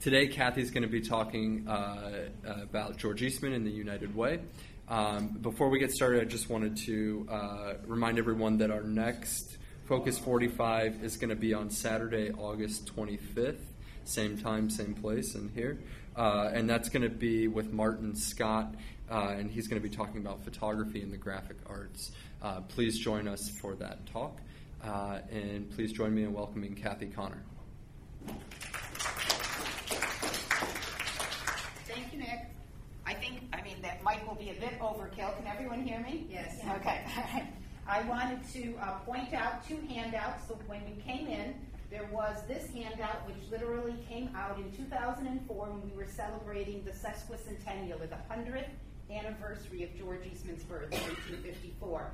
today, Kathy's going to be talking uh, about George Eastman and the United Way. Um, before we get started, I just wanted to uh, remind everyone that our next Focus 45 is going to be on Saturday, August 25th, same time, same place, and here. Uh, and that's going to be with Martin Scott, uh, and he's going to be talking about photography and the graphic arts. Uh, please join us for that talk, uh, and please join me in welcoming Kathy Connor. I think, I mean, that mic will be a bit overkill. Can everyone hear me? Yes. Okay. I wanted to uh, point out two handouts. So when you came in, there was this handout, which literally came out in 2004 when we were celebrating the sesquicentennial, the 100th anniversary of George Eastman's birth in 1854.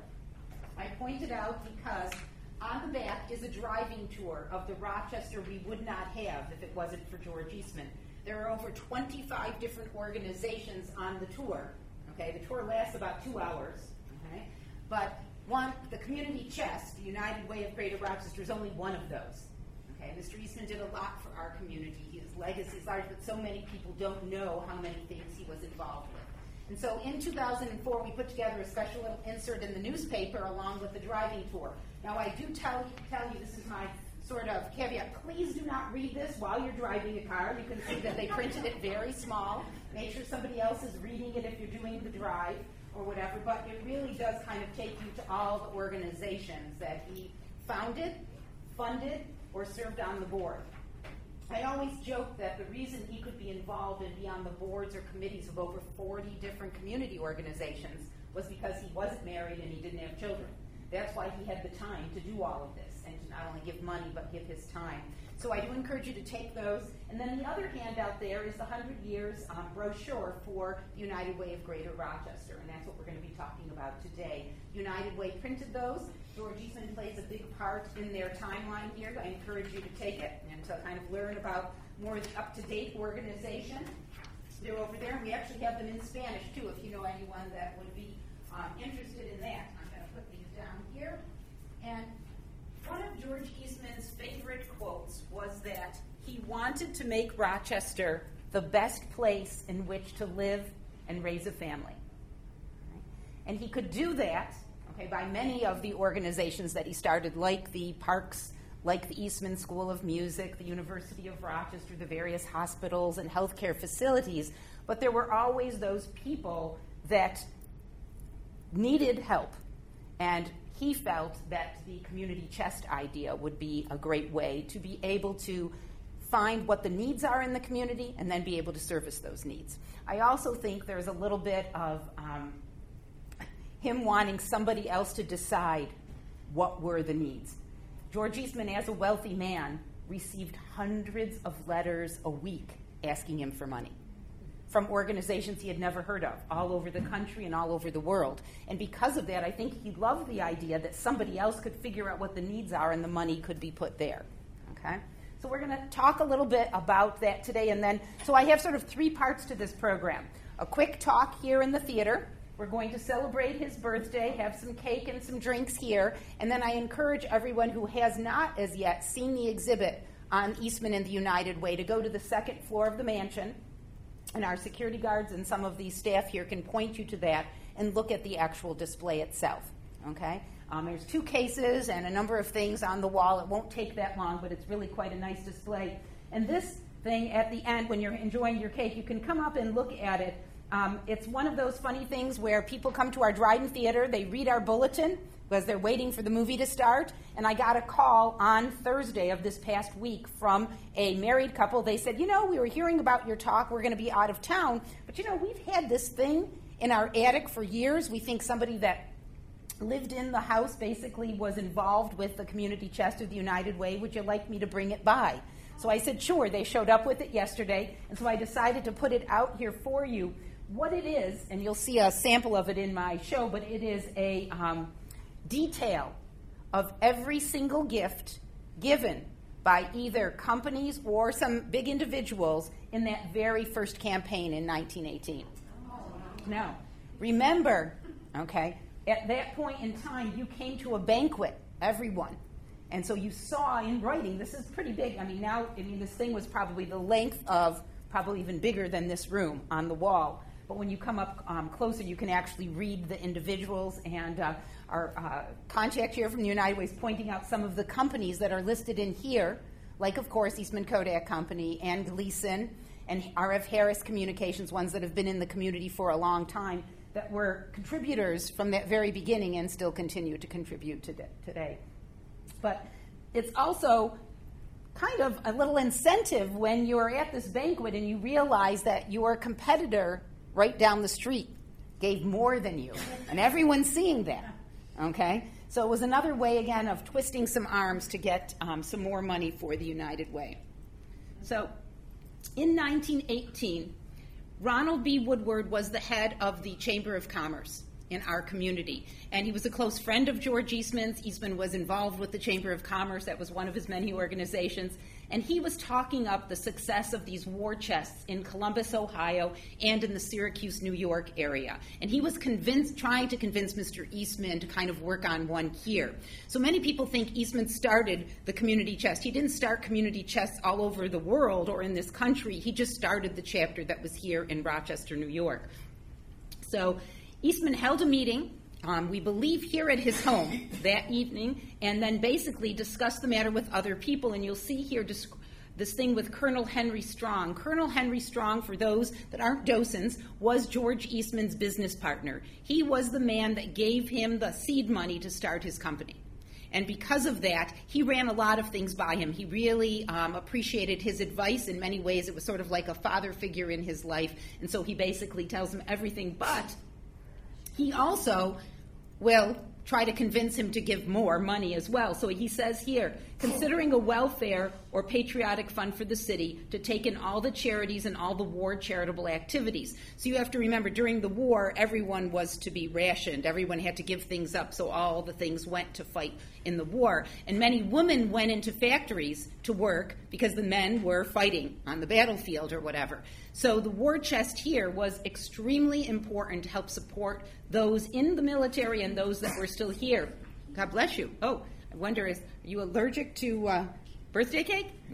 I pointed out because on the back is a driving tour of the Rochester we would not have if it wasn't for George Eastman. There are over 25 different organizations on the tour. Okay, the tour lasts about two hours. Okay, but one, the community chest, the United Way of Greater Rochester, is only one of those. Okay, Mr. Eastman did a lot for our community. His legacy is large, but so many people don't know how many things he was involved with. And so in 2004, we put together a special little insert in the newspaper along with the driving tour. Now, I do tell, tell you, this is my sort of caveat. Please do not read this while you're driving a car. You can see that they printed it very small. Make sure somebody else is reading it if you're doing the drive or whatever. But it really does kind of take you to all the organizations that he founded, funded, or served on the board. I always joke that the reason he could be involved and be on the boards or committees of over 40 different community organizations was because he wasn't married and he didn't have children. That's why he had the time to do all of this and to not only give money but give his time. So I do encourage you to take those. And then the other handout there is the 100 Years um, brochure for United Way of Greater Rochester, and that's what we're going to be talking about today. United Way printed those. George Eastman plays a big part in their timeline here. I encourage you to take it and to kind of learn about more of the up-to-date organization. They're over there, and we actually have them in Spanish too, if you know anyone that would be um, interested in that. I'm going to put these down here. And one of George Eastman's favorite quotes was that he wanted to make Rochester the best place in which to live and raise a family. And he could do that okay, by many of the organizations that he started, like the parks, like the Eastman School of Music, the University of Rochester, the various hospitals and healthcare facilities. But there were always those people that needed help. And he felt that the community chest idea would be a great way to be able to find what the needs are in the community and then be able to service those needs. I also think there's a little bit of um, him wanting somebody else to decide what were the needs. George Eastman, as a wealthy man, received hundreds of letters a week asking him for money from organizations he had never heard of all over the country and all over the world. And because of that, I think he loved the idea that somebody else could figure out what the needs are and the money could be put there. Okay? So we're going to talk a little bit about that today and then so I have sort of three parts to this program. A quick talk here in the theater we're going to celebrate his birthday, have some cake and some drinks here, and then I encourage everyone who has not as yet seen the exhibit on Eastman and the United Way to go to the second floor of the mansion, and our security guards and some of the staff here can point you to that and look at the actual display itself. Okay? Um, there's two cases and a number of things on the wall. It won't take that long, but it's really quite a nice display. And this thing at the end, when you're enjoying your cake, you can come up and look at it um, it's one of those funny things where people come to our Dryden Theater, they read our bulletin because they're waiting for the movie to start. And I got a call on Thursday of this past week from a married couple. They said, You know, we were hearing about your talk. We're going to be out of town. But you know, we've had this thing in our attic for years. We think somebody that lived in the house basically was involved with the community chest of the United Way. Would you like me to bring it by? So I said, Sure. They showed up with it yesterday. And so I decided to put it out here for you what it is, and you'll see a sample of it in my show, but it is a um, detail of every single gift given by either companies or some big individuals in that very first campaign in 1918. Now, remember, okay, at that point in time, you came to a banquet, everyone, And so you saw in writing, this is pretty big. I mean, now, I mean, this thing was probably the length of, probably even bigger than this room on the wall. But when you come up um, closer, you can actually read the individuals. And uh, our uh, contact here from the United Way is pointing out some of the companies that are listed in here, like, of course, Eastman Kodak Company and Gleason and RF Harris Communications, ones that have been in the community for a long time, that were contributors from that very beginning and still continue to contribute today. But it's also kind of a little incentive when you're at this banquet and you realize that your competitor right down the street gave more than you. And everyone's seeing that. Okay? So it was another way, again, of twisting some arms to get um, some more money for the United Way. So in 1918, Roland B. Woodward was the head of the Chamber of Commerce in our community. And he was a close friend of George Eastman's. Eastman was involved with the Chamber of Commerce, that was one of his many organizations. And he was talking up the success of these war chests in Columbus, Ohio, and in the Syracuse, New York area. And he was convinced, trying to convince Mr. Eastman to kind of work on one here. So many people think Eastman started the community chest. He didn't start community chests all over the world or in this country. He just started the chapter that was here in Rochester, New York. So Eastman held a meeting, um, we believe here at his home that evening, and then basically discuss the matter with other people. And you'll see here this thing with Colonel Henry Strong. Colonel Henry Strong, for those that aren't docents, was George Eastman's business partner. He was the man that gave him the seed money to start his company. And because of that, he ran a lot of things by him. He really um, appreciated his advice in many ways. It was sort of like a father figure in his life. And so he basically tells him everything but he also will try to convince him to give more money as well. So he says here, considering a welfare or patriotic fund for the city to take in all the charities and all the war charitable activities. So you have to remember during the war, everyone was to be rationed, everyone had to give things up, so all the things went to fight in the war. And many women went into factories to work because the men were fighting on the battlefield or whatever. So the war chest here was extremely important to help support those in the military and those that were still here. God bless you. Oh, wonder, is are you allergic to uh, birthday cake?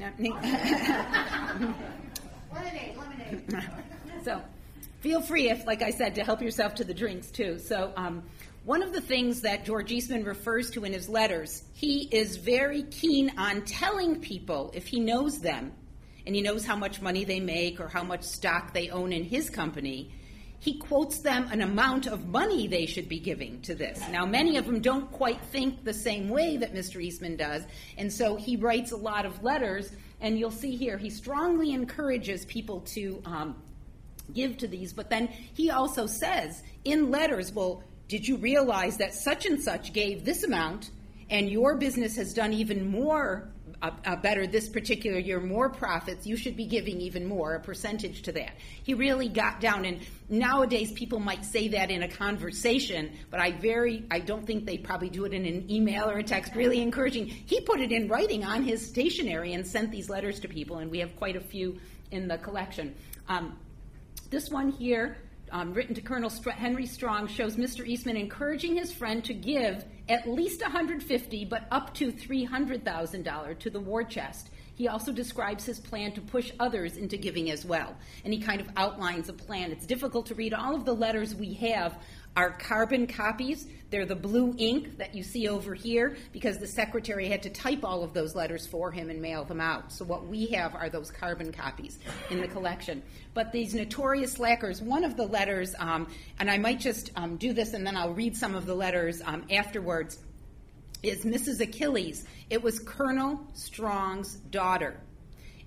lemonade, lemonade. so feel free, if, like I said, to help yourself to the drinks too. So. Um, one of the things that George Eastman refers to in his letters, he is very keen on telling people, if he knows them, and he knows how much money they make or how much stock they own in his company, he quotes them an amount of money they should be giving to this. Now, many of them don't quite think the same way that Mr. Eastman does, and so he writes a lot of letters, and you'll see here he strongly encourages people to um, give to these, but then he also says in letters, well, did you realize that such and such gave this amount, and your business has done even more uh, uh, better this particular year, more profits, you should be giving even more, a percentage to that. He really got down, and nowadays people might say that in a conversation, but I very, I don't think they probably do it in an email or a text, really encouraging. He put it in writing on his stationery and sent these letters to people, and we have quite a few in the collection. Um, this one here um, written to Colonel Henry Strong shows Mr. Eastman encouraging his friend to give at least 150, but up to $300,000 to the war chest. He also describes his plan to push others into giving as well. And he kind of outlines a plan. It's difficult to read all of the letters we have are carbon copies. They're the blue ink that you see over here because the secretary had to type all of those letters for him and mail them out. So what we have are those carbon copies in the collection. But these notorious slackers, one of the letters, um, and I might just um, do this and then I'll read some of the letters um, afterwards, is Mrs. Achilles. It was Colonel Strong's daughter.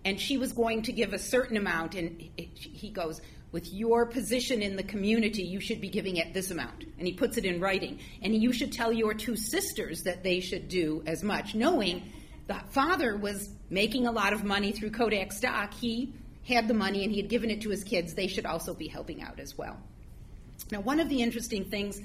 And she was going to give a certain amount, and he goes, with your position in the community, you should be giving it this amount. And he puts it in writing. And you should tell your two sisters that they should do as much, knowing the father was making a lot of money through Kodak stock. He had the money and he had given it to his kids. They should also be helping out as well. Now, one of the interesting things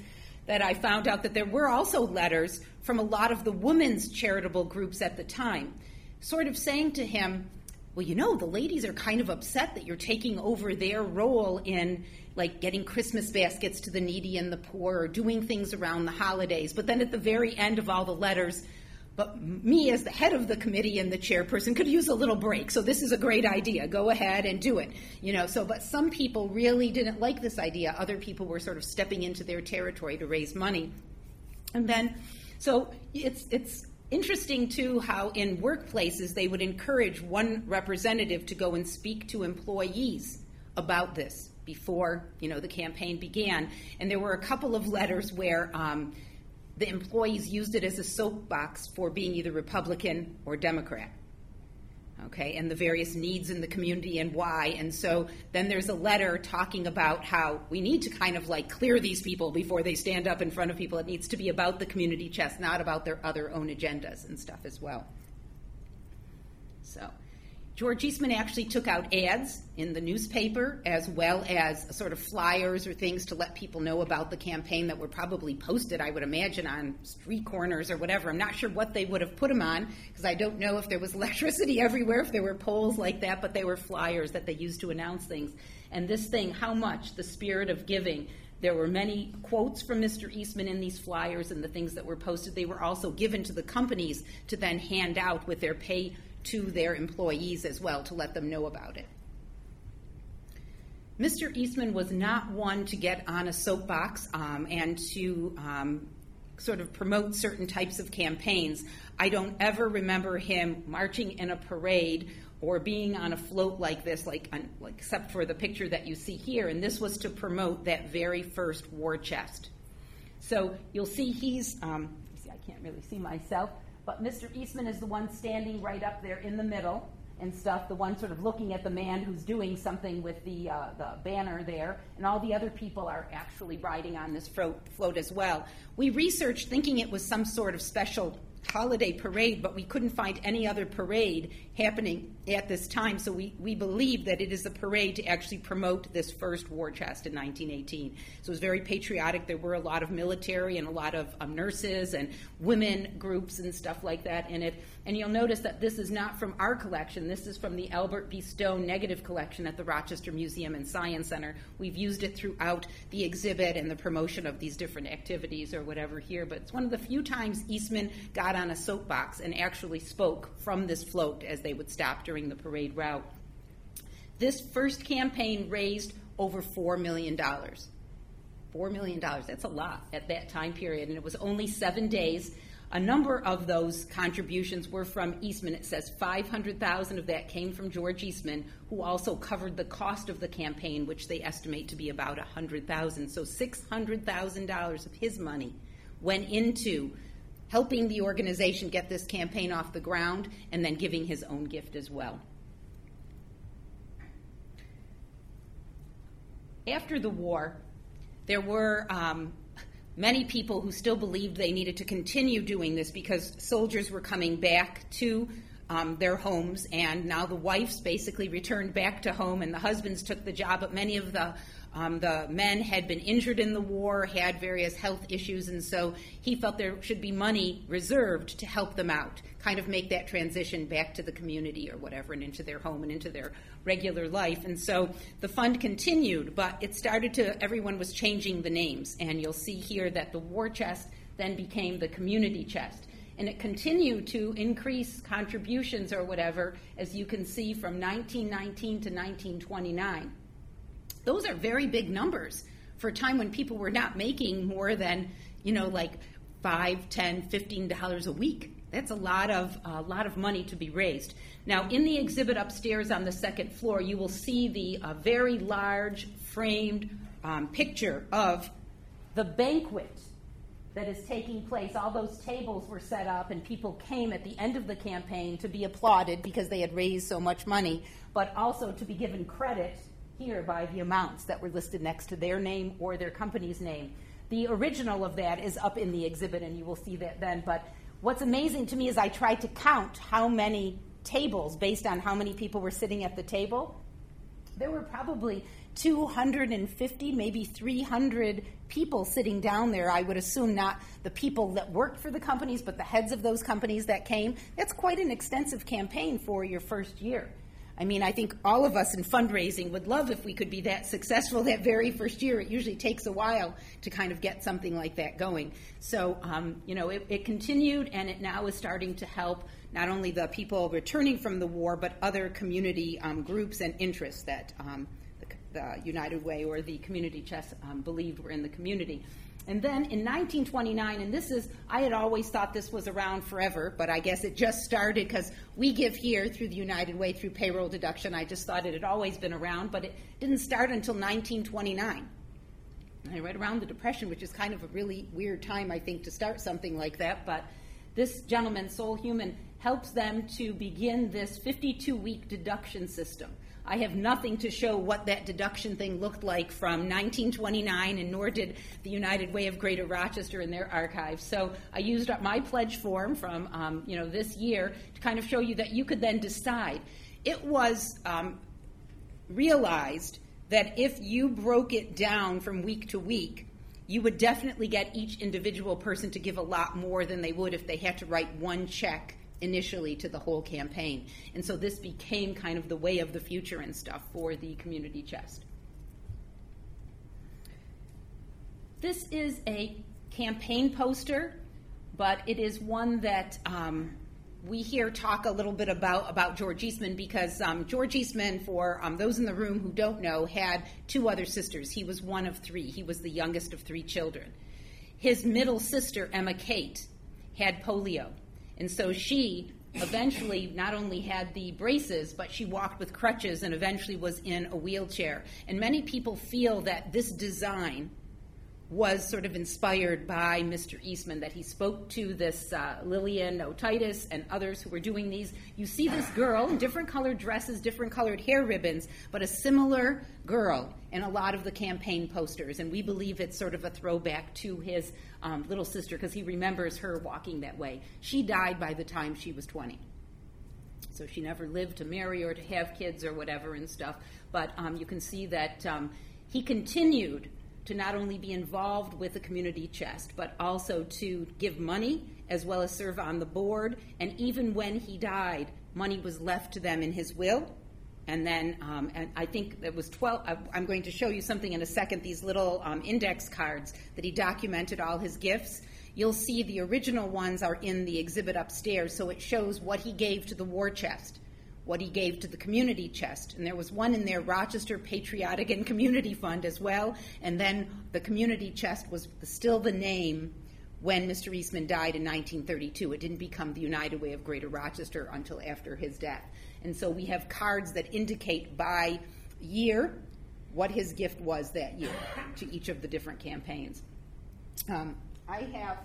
that I found out that there were also letters from a lot of the women's charitable groups at the time, sort of saying to him, well, you know, the ladies are kind of upset that you're taking over their role in like getting Christmas baskets to the needy and the poor or doing things around the holidays. But then at the very end of all the letters, but me as the head of the committee and the chairperson could use a little break. So this is a great idea. Go ahead and do it you know. So but some people really didn't like this idea. Other people were sort of stepping into their territory to raise money. And then so it's it's interesting too how in workplaces they would encourage one representative to go and speak to employees about this before you know the campaign began and there were a couple of letters where um, the employees used it as a soapbox for being either Republican or Democrat. Okay, and the various needs in the community and why. And so then there's a letter talking about how we need to kind of like clear these people before they stand up in front of people. It needs to be about the community chest, not about their other own agendas and stuff as well. So George Eastman actually took out ads in the newspaper as well as sort of flyers or things to let people know about the campaign that were probably posted, I would imagine, on street corners or whatever. I'm not sure what they would have put them on because I don't know if there was electricity everywhere, if there were poles like that, but they were flyers that they used to announce things. And this thing, how much the spirit of giving. There were many quotes from Mr. Eastman in these flyers and the things that were posted. They were also given to the companies to then hand out with their pay to their employees as well to let them know about it. Mr. Eastman was not one to get on a soapbox um, and to um, sort of promote certain types of campaigns. I don't ever remember him marching in a parade or being on a float like this, like, like except for the picture that you see here. And this was to promote that very first war chest. So you'll see he's. Um, see, I can't really see myself. But Mr. Eastman is the one standing right up there in the middle and stuff, the one sort of looking at the man who's doing something with the, uh, the banner there, and all the other people are actually riding on this float, float as well. We researched thinking it was some sort of special holiday parade, but we couldn't find any other parade happening at this time. So we, we believe that it is a parade to actually promote this first war chest in 1918. So it was very patriotic. There were a lot of military and a lot of um, nurses and women groups and stuff like that in it. And you'll notice that this is not from our collection. This is from the Albert B. Stone Negative Collection at the Rochester Museum and Science Center. We've used it throughout the exhibit and the promotion of these different activities or whatever here. But it's one of the few times Eastman got on a soapbox and actually spoke from this float as they would stop during the parade route. This first campaign raised over $4 million. $4 million, that's a lot at that time period, and it was only seven days. A number of those contributions were from Eastman. It says 500,000 of that came from George Eastman, who also covered the cost of the campaign, which they estimate to be about 100,000. So $600,000 of his money went into helping the organization get this campaign off the ground, and then giving his own gift as well. After the war, there were um, many people who still believed they needed to continue doing this because soldiers were coming back to um, their homes, and now the wives basically returned back to home, and the husbands took the job. But many of the um, the men had been injured in the war, had various health issues, and so he felt there should be money reserved to help them out, kind of make that transition back to the community or whatever, and into their home and into their regular life. And so the fund continued, but it started to, everyone was changing the names. And you'll see here that the war chest then became the community chest. And it continued to increase contributions or whatever, as you can see from 1919 to 1929. Those are very big numbers for a time when people were not making more than, you know, like five, ten, fifteen dollars a week. That's a lot of a lot of money to be raised. Now, in the exhibit upstairs on the second floor, you will see the uh, very large framed um, picture of the banquet that is taking place. All those tables were set up, and people came at the end of the campaign to be applauded because they had raised so much money, but also to be given credit here by the amounts that were listed next to their name or their company's name. The original of that is up in the exhibit, and you will see that then. But what's amazing to me is I tried to count how many tables based on how many people were sitting at the table. There were probably 250, maybe 300 people sitting down there. I would assume not the people that worked for the companies, but the heads of those companies that came. That's quite an extensive campaign for your first year. I mean, I think all of us in fundraising would love if we could be that successful that very first year. It usually takes a while to kind of get something like that going. So, um, you know, it, it continued and it now is starting to help not only the people returning from the war, but other community um, groups and interests that um, the, the, United Way or the Community Chest um, believed were in the community. And then in 1929, and this is, I had always thought this was around forever, but I guess it just started because we give here through the United Way through payroll deduction. I just thought it had always been around, but it didn't start until 1929. right around the Depression, which is kind of a really weird time, I think, to start something like that. But this gentleman, Soul Human, helps them to begin this 52 week deduction system. I have nothing to show what that deduction thing looked like from 1929, and nor did the United Way of Greater Rochester in their archives. So I used up my pledge form from um, you know this year to kind of show you that you could then decide. It was um, realized that if you broke it down from week to week, you would definitely get each individual person to give a lot more than they would if they had to write one check initially to the whole campaign. And so this became kind of the way of the future and stuff for the community chest. This is a campaign poster, but it is one that um, we hear talk a little bit about about George Eastman because um, George Eastman, for um, those in the room who don't know, had two other sisters. He was one of three. He was the youngest of three children. His middle sister, Emma Kate, had polio. And so she eventually not only had the braces, but she walked with crutches and eventually was in a wheelchair. And many people feel that this design was sort of inspired by Mr. Eastman, that he spoke to this uh, Lillian Otitis and others who were doing these. You see this girl in different colored dresses, different colored hair ribbons, but a similar girl in a lot of the campaign posters. And we believe it's sort of a throwback to his um, little sister because he remembers her walking that way. She died by the time she was 20. So she never lived to marry or to have kids or whatever and stuff. But um, you can see that um, he continued to not only be involved with the community chest, but also to give money as well as serve on the board. And even when he died, money was left to them in his will. And then, um, and I think it was 12. I'm going to show you something in a second, these little um, index cards that he documented all his gifts. You'll see the original ones are in the exhibit upstairs, so it shows what he gave to the war chest what he gave to the community chest. And there was one in there, Rochester Patriotic and Community Fund as well. And then the community chest was still the name when Mr. Eastman died in 1932. It didn't become the United Way of Greater Rochester until after his death. And so we have cards that indicate by year what his gift was that year to each of the different campaigns. Um, I have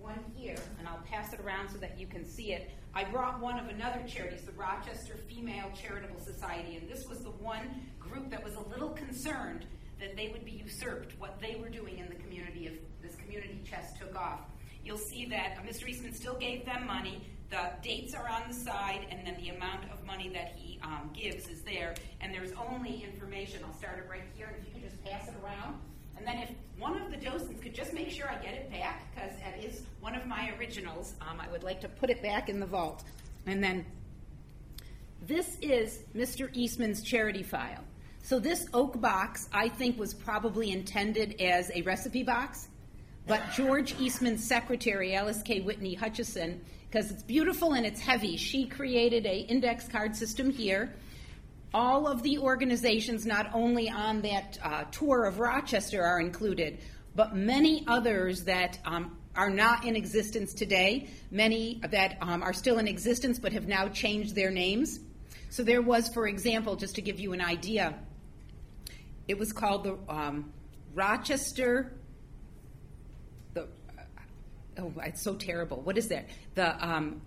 one here, and I'll pass it around so that you can see it. I brought one of another charity, the Rochester Female Charitable Society, and this was the one group that was a little concerned that they would be usurped, what they were doing in the community if this community chest took off. You'll see that uh, Mr. Eastman still gave them money. The dates are on the side, and then the amount of money that he um, gives is there. And there's only information. I'll start it right here. If you could just pass it around. And then if one of the docents could just make sure I get it back, because it is one of my originals, um, I would like to put it back in the vault. And then this is Mr. Eastman's charity file. So this oak box, I think, was probably intended as a recipe box. But George Eastman's secretary, Alice K. Whitney Hutchison, because it's beautiful and it's heavy, she created a index card system here all of the organizations, not only on that uh, tour of Rochester, are included, but many others that um, are not in existence today, many that um, are still in existence but have now changed their names. So there was, for example, just to give you an idea, it was called the um, Rochester. Oh, it's so terrible. What is that? The um,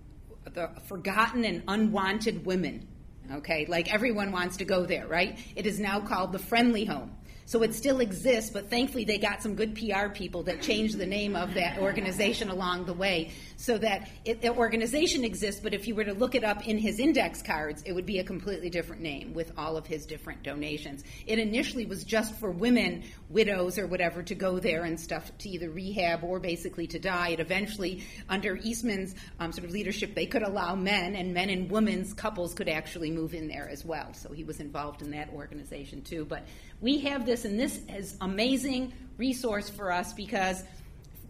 the Forgotten and Unwanted Women Okay, like everyone wants to go there, right? It is now called the Friendly Home. So it still exists, but thankfully they got some good PR people that changed the name of that organization along the way so that it, the organization exists, but if you were to look it up in his index cards, it would be a completely different name with all of his different donations. It initially was just for women, widows or whatever, to go there and stuff to either rehab or basically to die. It eventually, under Eastman's um, sort of leadership, they could allow men, and men and women's couples could actually move in there as well. So he was involved in that organization too. But we have this, and this is amazing resource for us because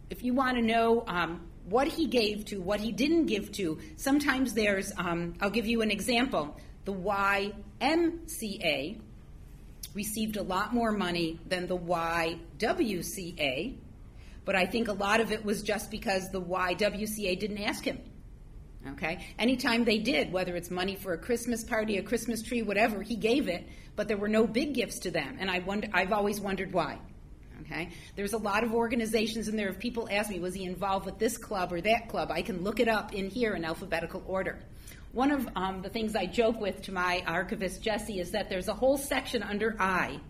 if you want to know um, what he gave to, what he didn't give to, sometimes there's, um, I'll give you an example. The YMCA received a lot more money than the YWCA, but I think a lot of it was just because the YWCA didn't ask him. Okay? Anytime they did, whether it's money for a Christmas party, a Christmas tree, whatever, he gave it, but there were no big gifts to them. And I wonder, I've always wondered why. Okay? There's a lot of organizations in there. If people ask me, was he involved with this club or that club, I can look it up in here in alphabetical order. One of um, the things I joke with to my archivist, Jesse, is that there's a whole section under I,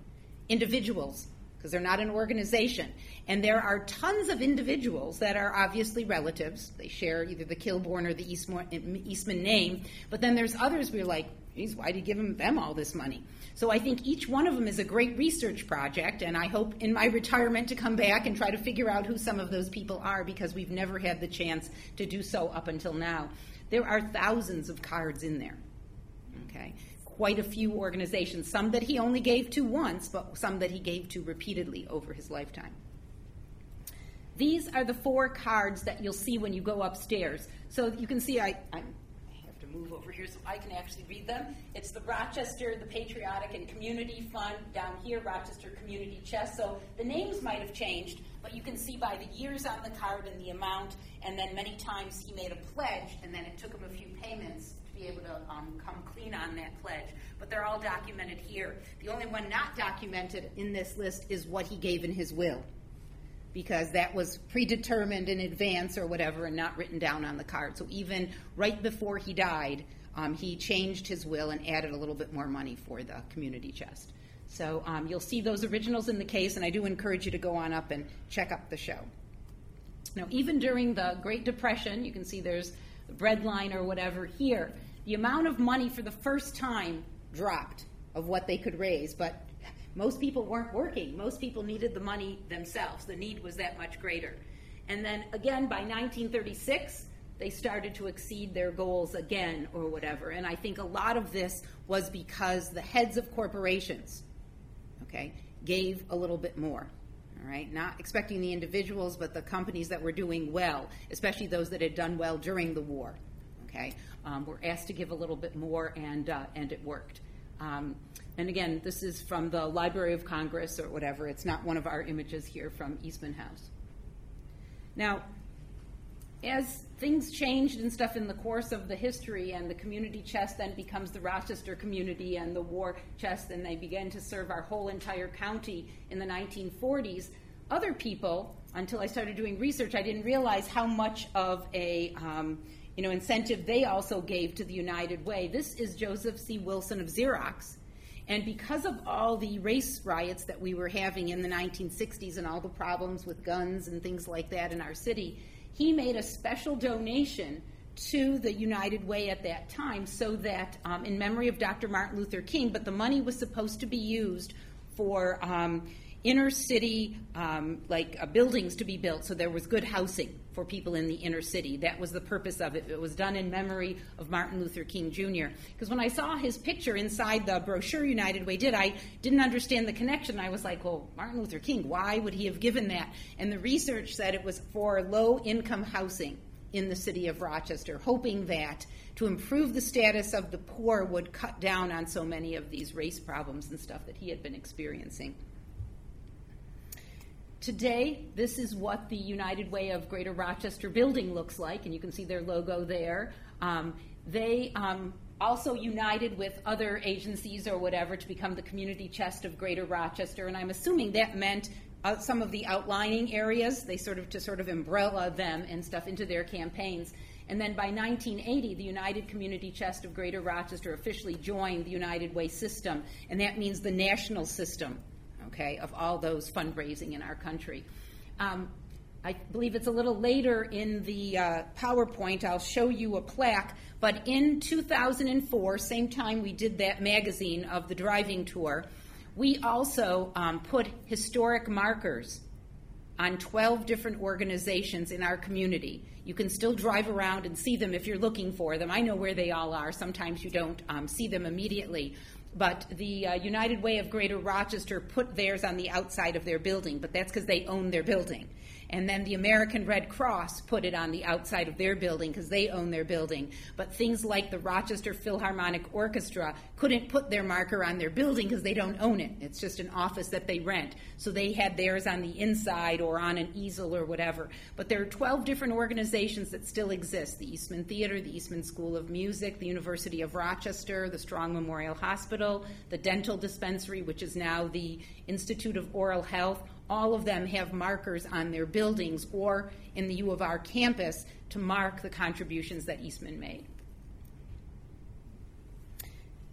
individuals, because they're not an organization. And there are tons of individuals that are obviously relatives. They share either the Kilbourn or the Eastman, eh, Eastman name. But then there's others we're like, geez, why did you give them, them all this money? So I think each one of them is a great research project, and I hope in my retirement to come back and try to figure out who some of those people are because we've never had the chance to do so up until now. There are thousands of cards in there. Okay? Quite a few organizations, some that he only gave to once, but some that he gave to repeatedly over his lifetime. These are the four cards that you'll see when you go upstairs. So you can see I, I'm move over here so I can actually read them. It's the Rochester, the Patriotic and Community Fund down here, Rochester Community Chest. So the names might have changed, but you can see by the years on the card and the amount, and then many times he made a pledge, and then it took him a few payments be able to um, come clean on that pledge. But they're all documented here. The only one not documented in this list is what he gave in his will because that was predetermined in advance or whatever and not written down on the card. So even right before he died, um, he changed his will and added a little bit more money for the community chest. So um, you'll see those originals in the case, and I do encourage you to go on up and check up the show. Now, even during the Great Depression, you can see there's the bread line or whatever here, the amount of money for the first time dropped of what they could raise, but most people weren't working. Most people needed the money themselves. The need was that much greater. And then again, by 1936, they started to exceed their goals again or whatever. And I think a lot of this was because the heads of corporations, okay, gave a little bit more. All right, not expecting the individuals, but the companies that were doing well, especially those that had done well during the war, okay, um, were asked to give a little bit more, and uh, and it worked. Um, and again, this is from the Library of Congress or whatever. It's not one of our images here from Eastman House. Now, as things changed and stuff in the course of the history, and the community chest then becomes the Rochester community and the war chest, and they began to serve our whole entire county in the 1940s, other people, until I started doing research, I didn't realize how much of a um, you know, incentive they also gave to the United Way. This is Joseph C. Wilson of Xerox and because of all the race riots that we were having in the 1960s and all the problems with guns and things like that in our city, he made a special donation to the United Way at that time so that, um, in memory of Dr. Martin Luther King, but the money was supposed to be used for. Um, inner city um, like uh, buildings to be built so there was good housing for people in the inner city. That was the purpose of it. It was done in memory of martin luther king jr because when i saw his picture inside the brochure united way did i didn't understand the connection. I was like well martin luther king why would he have given that? And the research said it was for low income housing in the city of rochester hoping that to improve the status of the poor would cut down on so many of these race problems and stuff that he had been experiencing Today, this is what the United Way of Greater Rochester building looks like, and you can see their logo there. Um, they um, also united with other agencies or whatever to become the Community Chest of Greater Rochester, and I'm assuming that meant uh, some of the outlining areas, they sort of to sort of umbrella them and stuff into their campaigns. And then by 1980, the United Community Chest of Greater Rochester officially joined the United Way system, and that means the national system okay, of all those fundraising in our country. Um, I believe it's a little later in the uh, PowerPoint. I'll show you a plaque. But in 2004, same time we did that magazine of the driving tour, we also um, put historic markers on 12 different organizations in our community. You can still drive around and see them if you're looking for them. I know where they all are. Sometimes you don't um, see them immediately. But the uh, United Way of Greater Rochester put theirs on the outside of their building, but that's because they own their building. And then the American Red Cross put it on the outside of their building because they own their building. But things like the Rochester Philharmonic Orchestra couldn't put their marker on their building because they don't own it. It's just an office that they rent. So they had theirs on the inside or on an easel or whatever. But there are 12 different organizations that still exist the Eastman Theater, the Eastman School of Music, the University of Rochester, the Strong Memorial Hospital, the Dental Dispensary, which is now the Institute of Oral Health all of them have markers on their buildings or in the U of R campus to mark the contributions that Eastman made.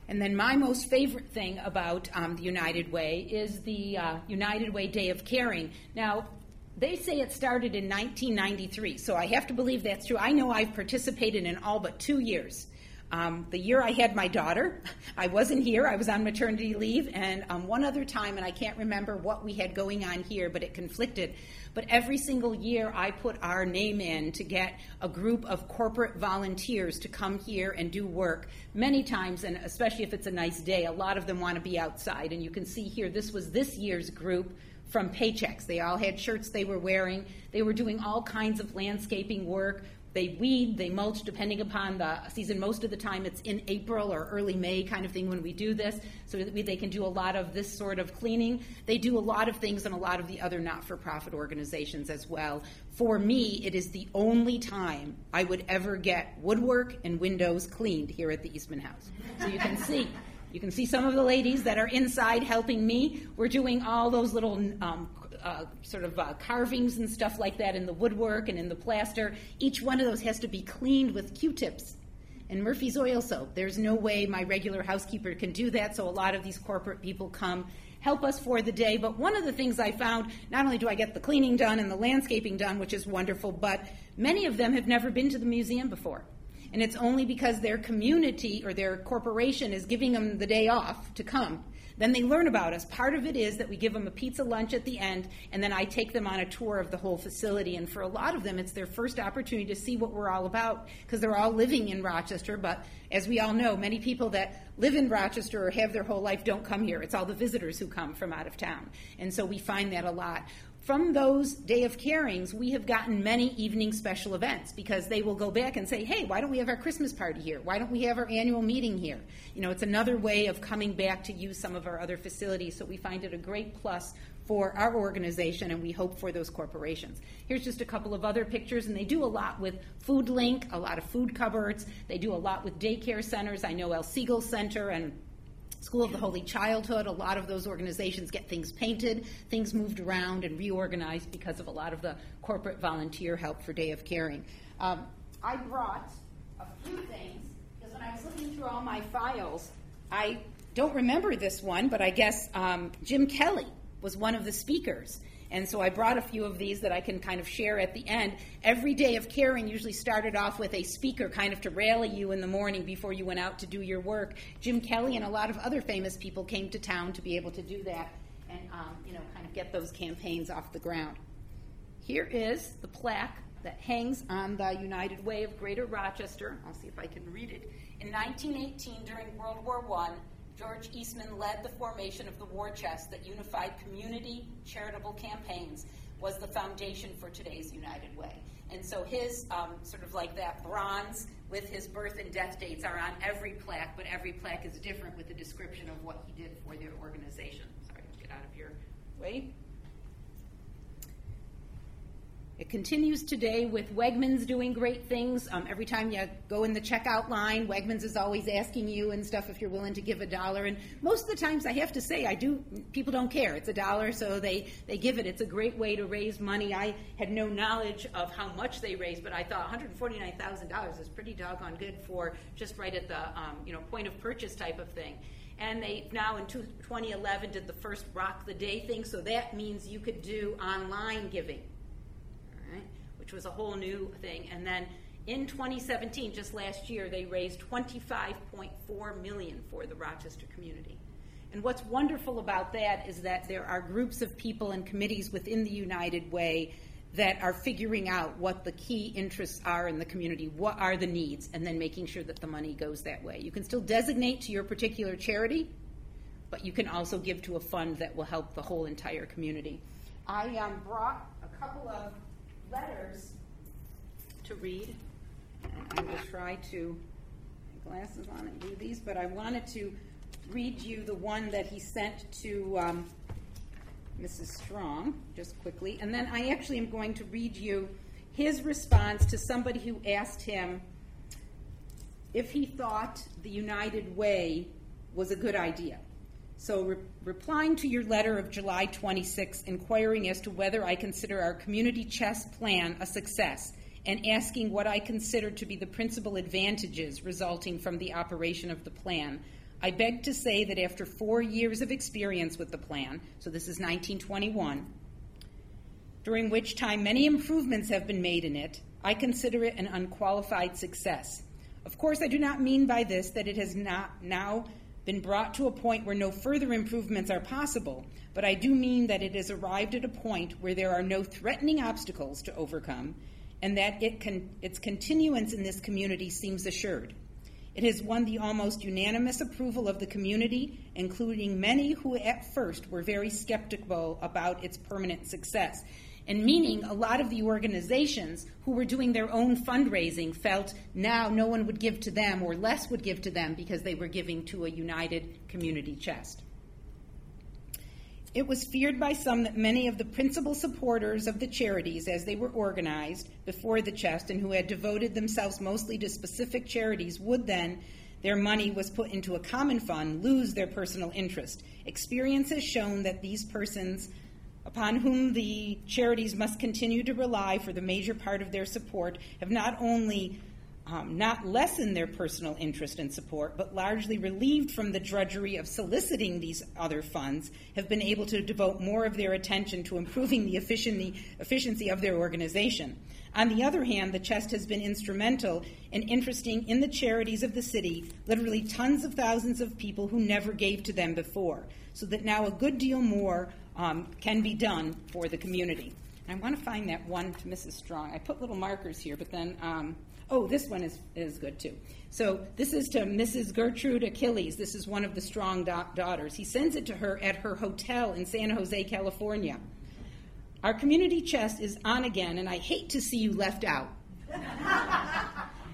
And then my most favorite thing about um, the United Way is the uh, United Way Day of Caring. Now, they say it started in 1993, so I have to believe that's true. I know I've participated in all but two years. Um, the year I had my daughter, I wasn't here. I was on maternity leave, and um, one other time, and I can't remember what we had going on here, but it conflicted. But every single year, I put our name in to get a group of corporate volunteers to come here and do work. Many times, and especially if it's a nice day, a lot of them want to be outside. And you can see here, this was this year's group from Paychex. They all had shirts they were wearing. They were doing all kinds of landscaping work, they weed, they mulch depending upon the season. Most of the time it's in April or early May kind of thing when we do this, so that we, they can do a lot of this sort of cleaning. They do a lot of things in a lot of the other not for profit organizations as well. For me, it is the only time I would ever get woodwork and windows cleaned here at the Eastman House. So you can see. You can see some of the ladies that are inside helping me. We're doing all those little um, uh, sort of uh, carvings and stuff like that in the woodwork and in the plaster. Each one of those has to be cleaned with Q-tips and Murphy's oil soap. There's no way my regular housekeeper can do that, so a lot of these corporate people come help us for the day. But one of the things I found, not only do I get the cleaning done and the landscaping done, which is wonderful, but many of them have never been to the museum before. And it's only because their community or their corporation is giving them the day off to come then they learn about us. Part of it is that we give them a pizza lunch at the end, and then I take them on a tour of the whole facility. And for a lot of them, it's their first opportunity to see what we're all about because they're all living in Rochester. But as we all know, many people that live in Rochester or have their whole life don't come here. It's all the visitors who come from out of town. And so we find that a lot from those day of carings, we have gotten many evening special events because they will go back and say, hey, why don't we have our Christmas party here? Why don't we have our annual meeting here? You know, it's another way of coming back to use some of our other facilities. So we find it a great plus for our organization and we hope for those corporations. Here's just a couple of other pictures, and they do a lot with Foodlink, a lot of food cupboards. They do a lot with daycare centers. I know El Siegel Center and School of the Holy Childhood, a lot of those organizations get things painted, things moved around and reorganized because of a lot of the corporate volunteer help for Day of Caring. Um, I brought a few things because when I was looking through all my files, I don't remember this one, but I guess um, Jim Kelly was one of the speakers. And so I brought a few of these that I can kind of share at the end. Every day of caring usually started off with a speaker kind of to rally you in the morning before you went out to do your work. Jim Kelly and a lot of other famous people came to town to be able to do that and um, you know kind of get those campaigns off the ground. Here is the plaque that hangs on the United Way of Greater Rochester. I'll see if I can read it. In 1918, during World War I, George Eastman led the formation of the war chest that unified community charitable campaigns, was the foundation for today's United Way. And so his um, sort of like that bronze with his birth and death dates are on every plaque, but every plaque is different with a description of what he did for their organization. Sorry, get out of your way. It continues today with Wegmans doing great things. Um, every time you go in the checkout line, Wegmans is always asking you and stuff if you're willing to give a dollar. And most of the times, I have to say, I do. People don't care. It's a dollar, so they they give it. It's a great way to raise money. I had no knowledge of how much they raised, but I thought 149 thousand dollars is pretty doggone good for just right at the um, you know point of purchase type of thing. And they now in 2011 did the first ROC the Day thing, so that means you could do online giving, which was a whole new thing. And then in 2017, just last year, they raised 25.4 million for the Rochester community. And what's wonderful about that is that there are groups of people and committees within the United Way that are figuring out what the key interests are in the community, what are the needs, and then making sure that the money goes that way. You can still designate to your particular charity, but you can also give to a fund that will help the whole entire community. I um, brought a couple of letters to read. I will try to glasses on and do these, but I wanted to read you the one that he sent to um, Mrs. Strong, just quickly. And then I actually am going to read you his response to somebody who asked him if he thought the United Way was a good idea. So, re- replying to your letter of July 26, inquiring as to whether I consider our community chest plan a success, and asking what I consider to be the principal advantages resulting from the operation of the plan, I beg to say that after four years of experience with the plan, so this is 1921, during which time many improvements have been made in it, I consider it an unqualified success. Of course, I do not mean by this that it has not now been brought to a point where no further improvements are possible, but I do mean that it has arrived at a point where there are no threatening obstacles to overcome, and that it its continuance in this community seems assured. It has won the almost unanimous approval of the community, including many who at first were very skeptical about its permanent success. And meaning a lot of the organizations who were doing their own fundraising felt now no one would give to them or less would give to them because they were giving to a united community chest. It was feared by some that many of the principal supporters of the charities as they were organized before the chest and who had devoted themselves mostly to specific charities would then, their money was put into a common fund, lose their personal interest. Experience has shown that these persons upon whom the charities must continue to rely for the major part of their support have not only um, not lessened their personal interest and support, but largely relieved from the drudgery of soliciting these other funds, have been able to devote more of their attention to improving the efficiency of their organization. On the other hand, the chest has been instrumental in interesting in the charities of the city literally tons of thousands of people who never gave to them before, so that now a good deal more um, can be done for the community. I want to find that one to Mrs. Strong. I put little markers here, but then um, Oh, this one is, is good too. So this is to Mrs. Gertrude Achilles. This is one of the strong da- daughters. He sends it to her at her hotel in San Jose, California. Our community chest is on again, and I hate to see you left out.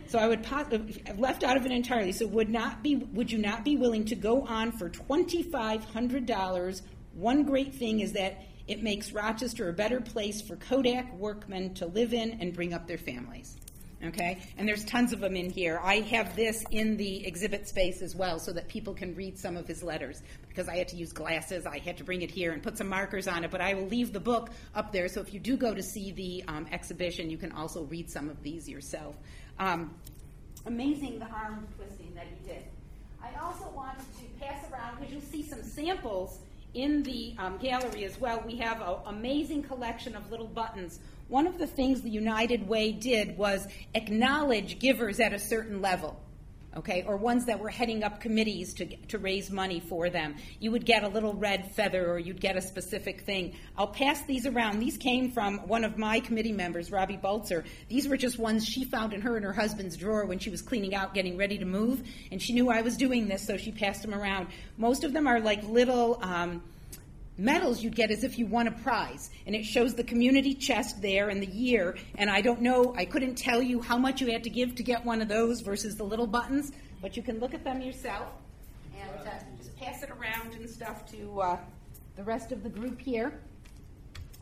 so I would pos- left out of it entirely. So would not be would you not be willing to go on for twenty five hundred dollars? One great thing is that it makes Rochester a better place for Kodak workmen to live in and bring up their families. Okay? And there's tons of them in here. I have this in the exhibit space as well so that people can read some of his letters because I had to use glasses. I had to bring it here and put some markers on it, but I will leave the book up there so if you do go to see the um, exhibition, you can also read some of these yourself. Um, amazing the arm twisting that he did. I also wanted to pass around because you'll see some samples in the um, gallery as well. We have an amazing collection of little buttons one of the things the United Way did was acknowledge givers at a certain level. Okay, or ones that were heading up committees to, to raise money for them. You would get a little red feather or you'd get a specific thing. I'll pass these around. These came from one of my committee members, Robbie Baltzer. These were just ones she found in her and her husband's drawer when she was cleaning out, getting ready to move. And she knew I was doing this, so she passed them around. Most of them are like little. Um, medals you'd get as if you won a prize. And it shows the community chest there and the year. And I don't know, I couldn't tell you how much you had to give to get one of those versus the little buttons, but you can look at them yourself and uh, just pass it around and stuff to uh, the rest of the group here.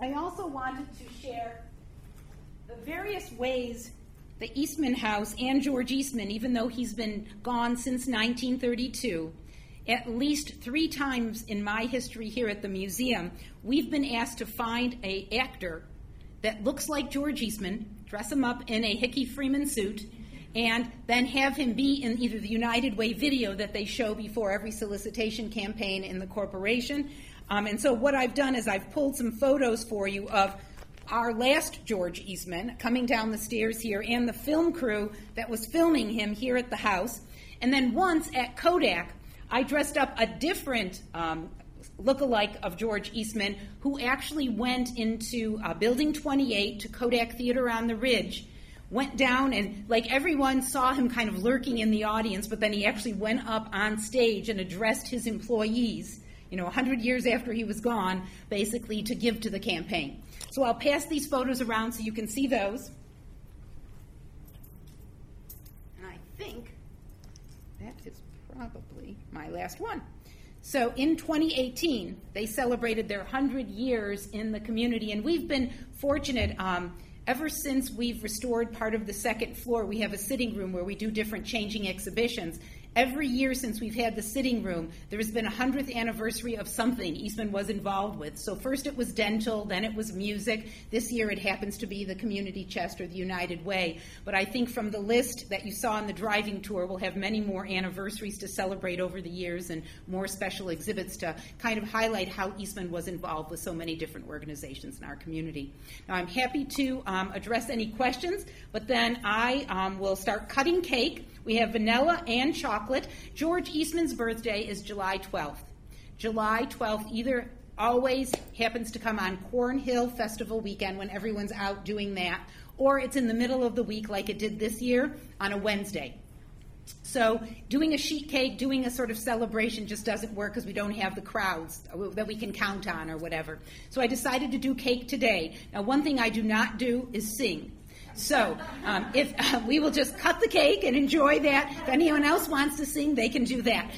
I also wanted to share the various ways the Eastman House and George Eastman, even though he's been gone since 1932, at least three times in my history here at the museum, we've been asked to find a actor that looks like George Eastman, dress him up in a Hickey Freeman suit, and then have him be in either the United Way video that they show before every solicitation campaign in the corporation. Um, and so, what I've done is I've pulled some photos for you of our last George Eastman coming down the stairs here and the film crew that was filming him here at the house. And then once at Kodak, I dressed up a different um, look-alike of George Eastman who actually went into uh, Building 28 to Kodak Theater on the Ridge went down and like everyone saw him kind of lurking in the audience but then he actually went up on stage and addressed his employees you know 100 years after he was gone basically to give to the campaign. So i'll pass these photos around so you can see those and i think that is probably my last one so in 2018 they celebrated their 100 years in the community and we've been fortunate um, Ever since we've restored part of the second floor, we have a sitting room where we do different changing exhibitions. Every year since we've had the sitting room, there has been a 100th anniversary of something Eastman was involved with. So, first it was dental, then it was music. This year it happens to be the community chest or the United Way. But I think from the list that you saw on the driving tour, we'll have many more anniversaries to celebrate over the years and more special exhibits to kind of highlight how Eastman was involved with so many different organizations in our community. Now, I'm happy to um, address any questions, but then I um, will start cutting cake. We have vanilla and chocolate. George Eastman's birthday is July 12th. July 12th either always happens to come on Cornhill Festival weekend when everyone's out doing that, or it's in the middle of the week like it did this year on a Wednesday. So, doing a sheet cake, doing a sort of celebration just doesn't work because we don't have the crowds that we can count on or whatever. So, I decided to do cake today. Now, one thing I do not do is sing. So, um, if uh, we will just cut the cake and enjoy that. If anyone else wants to sing, they can do that.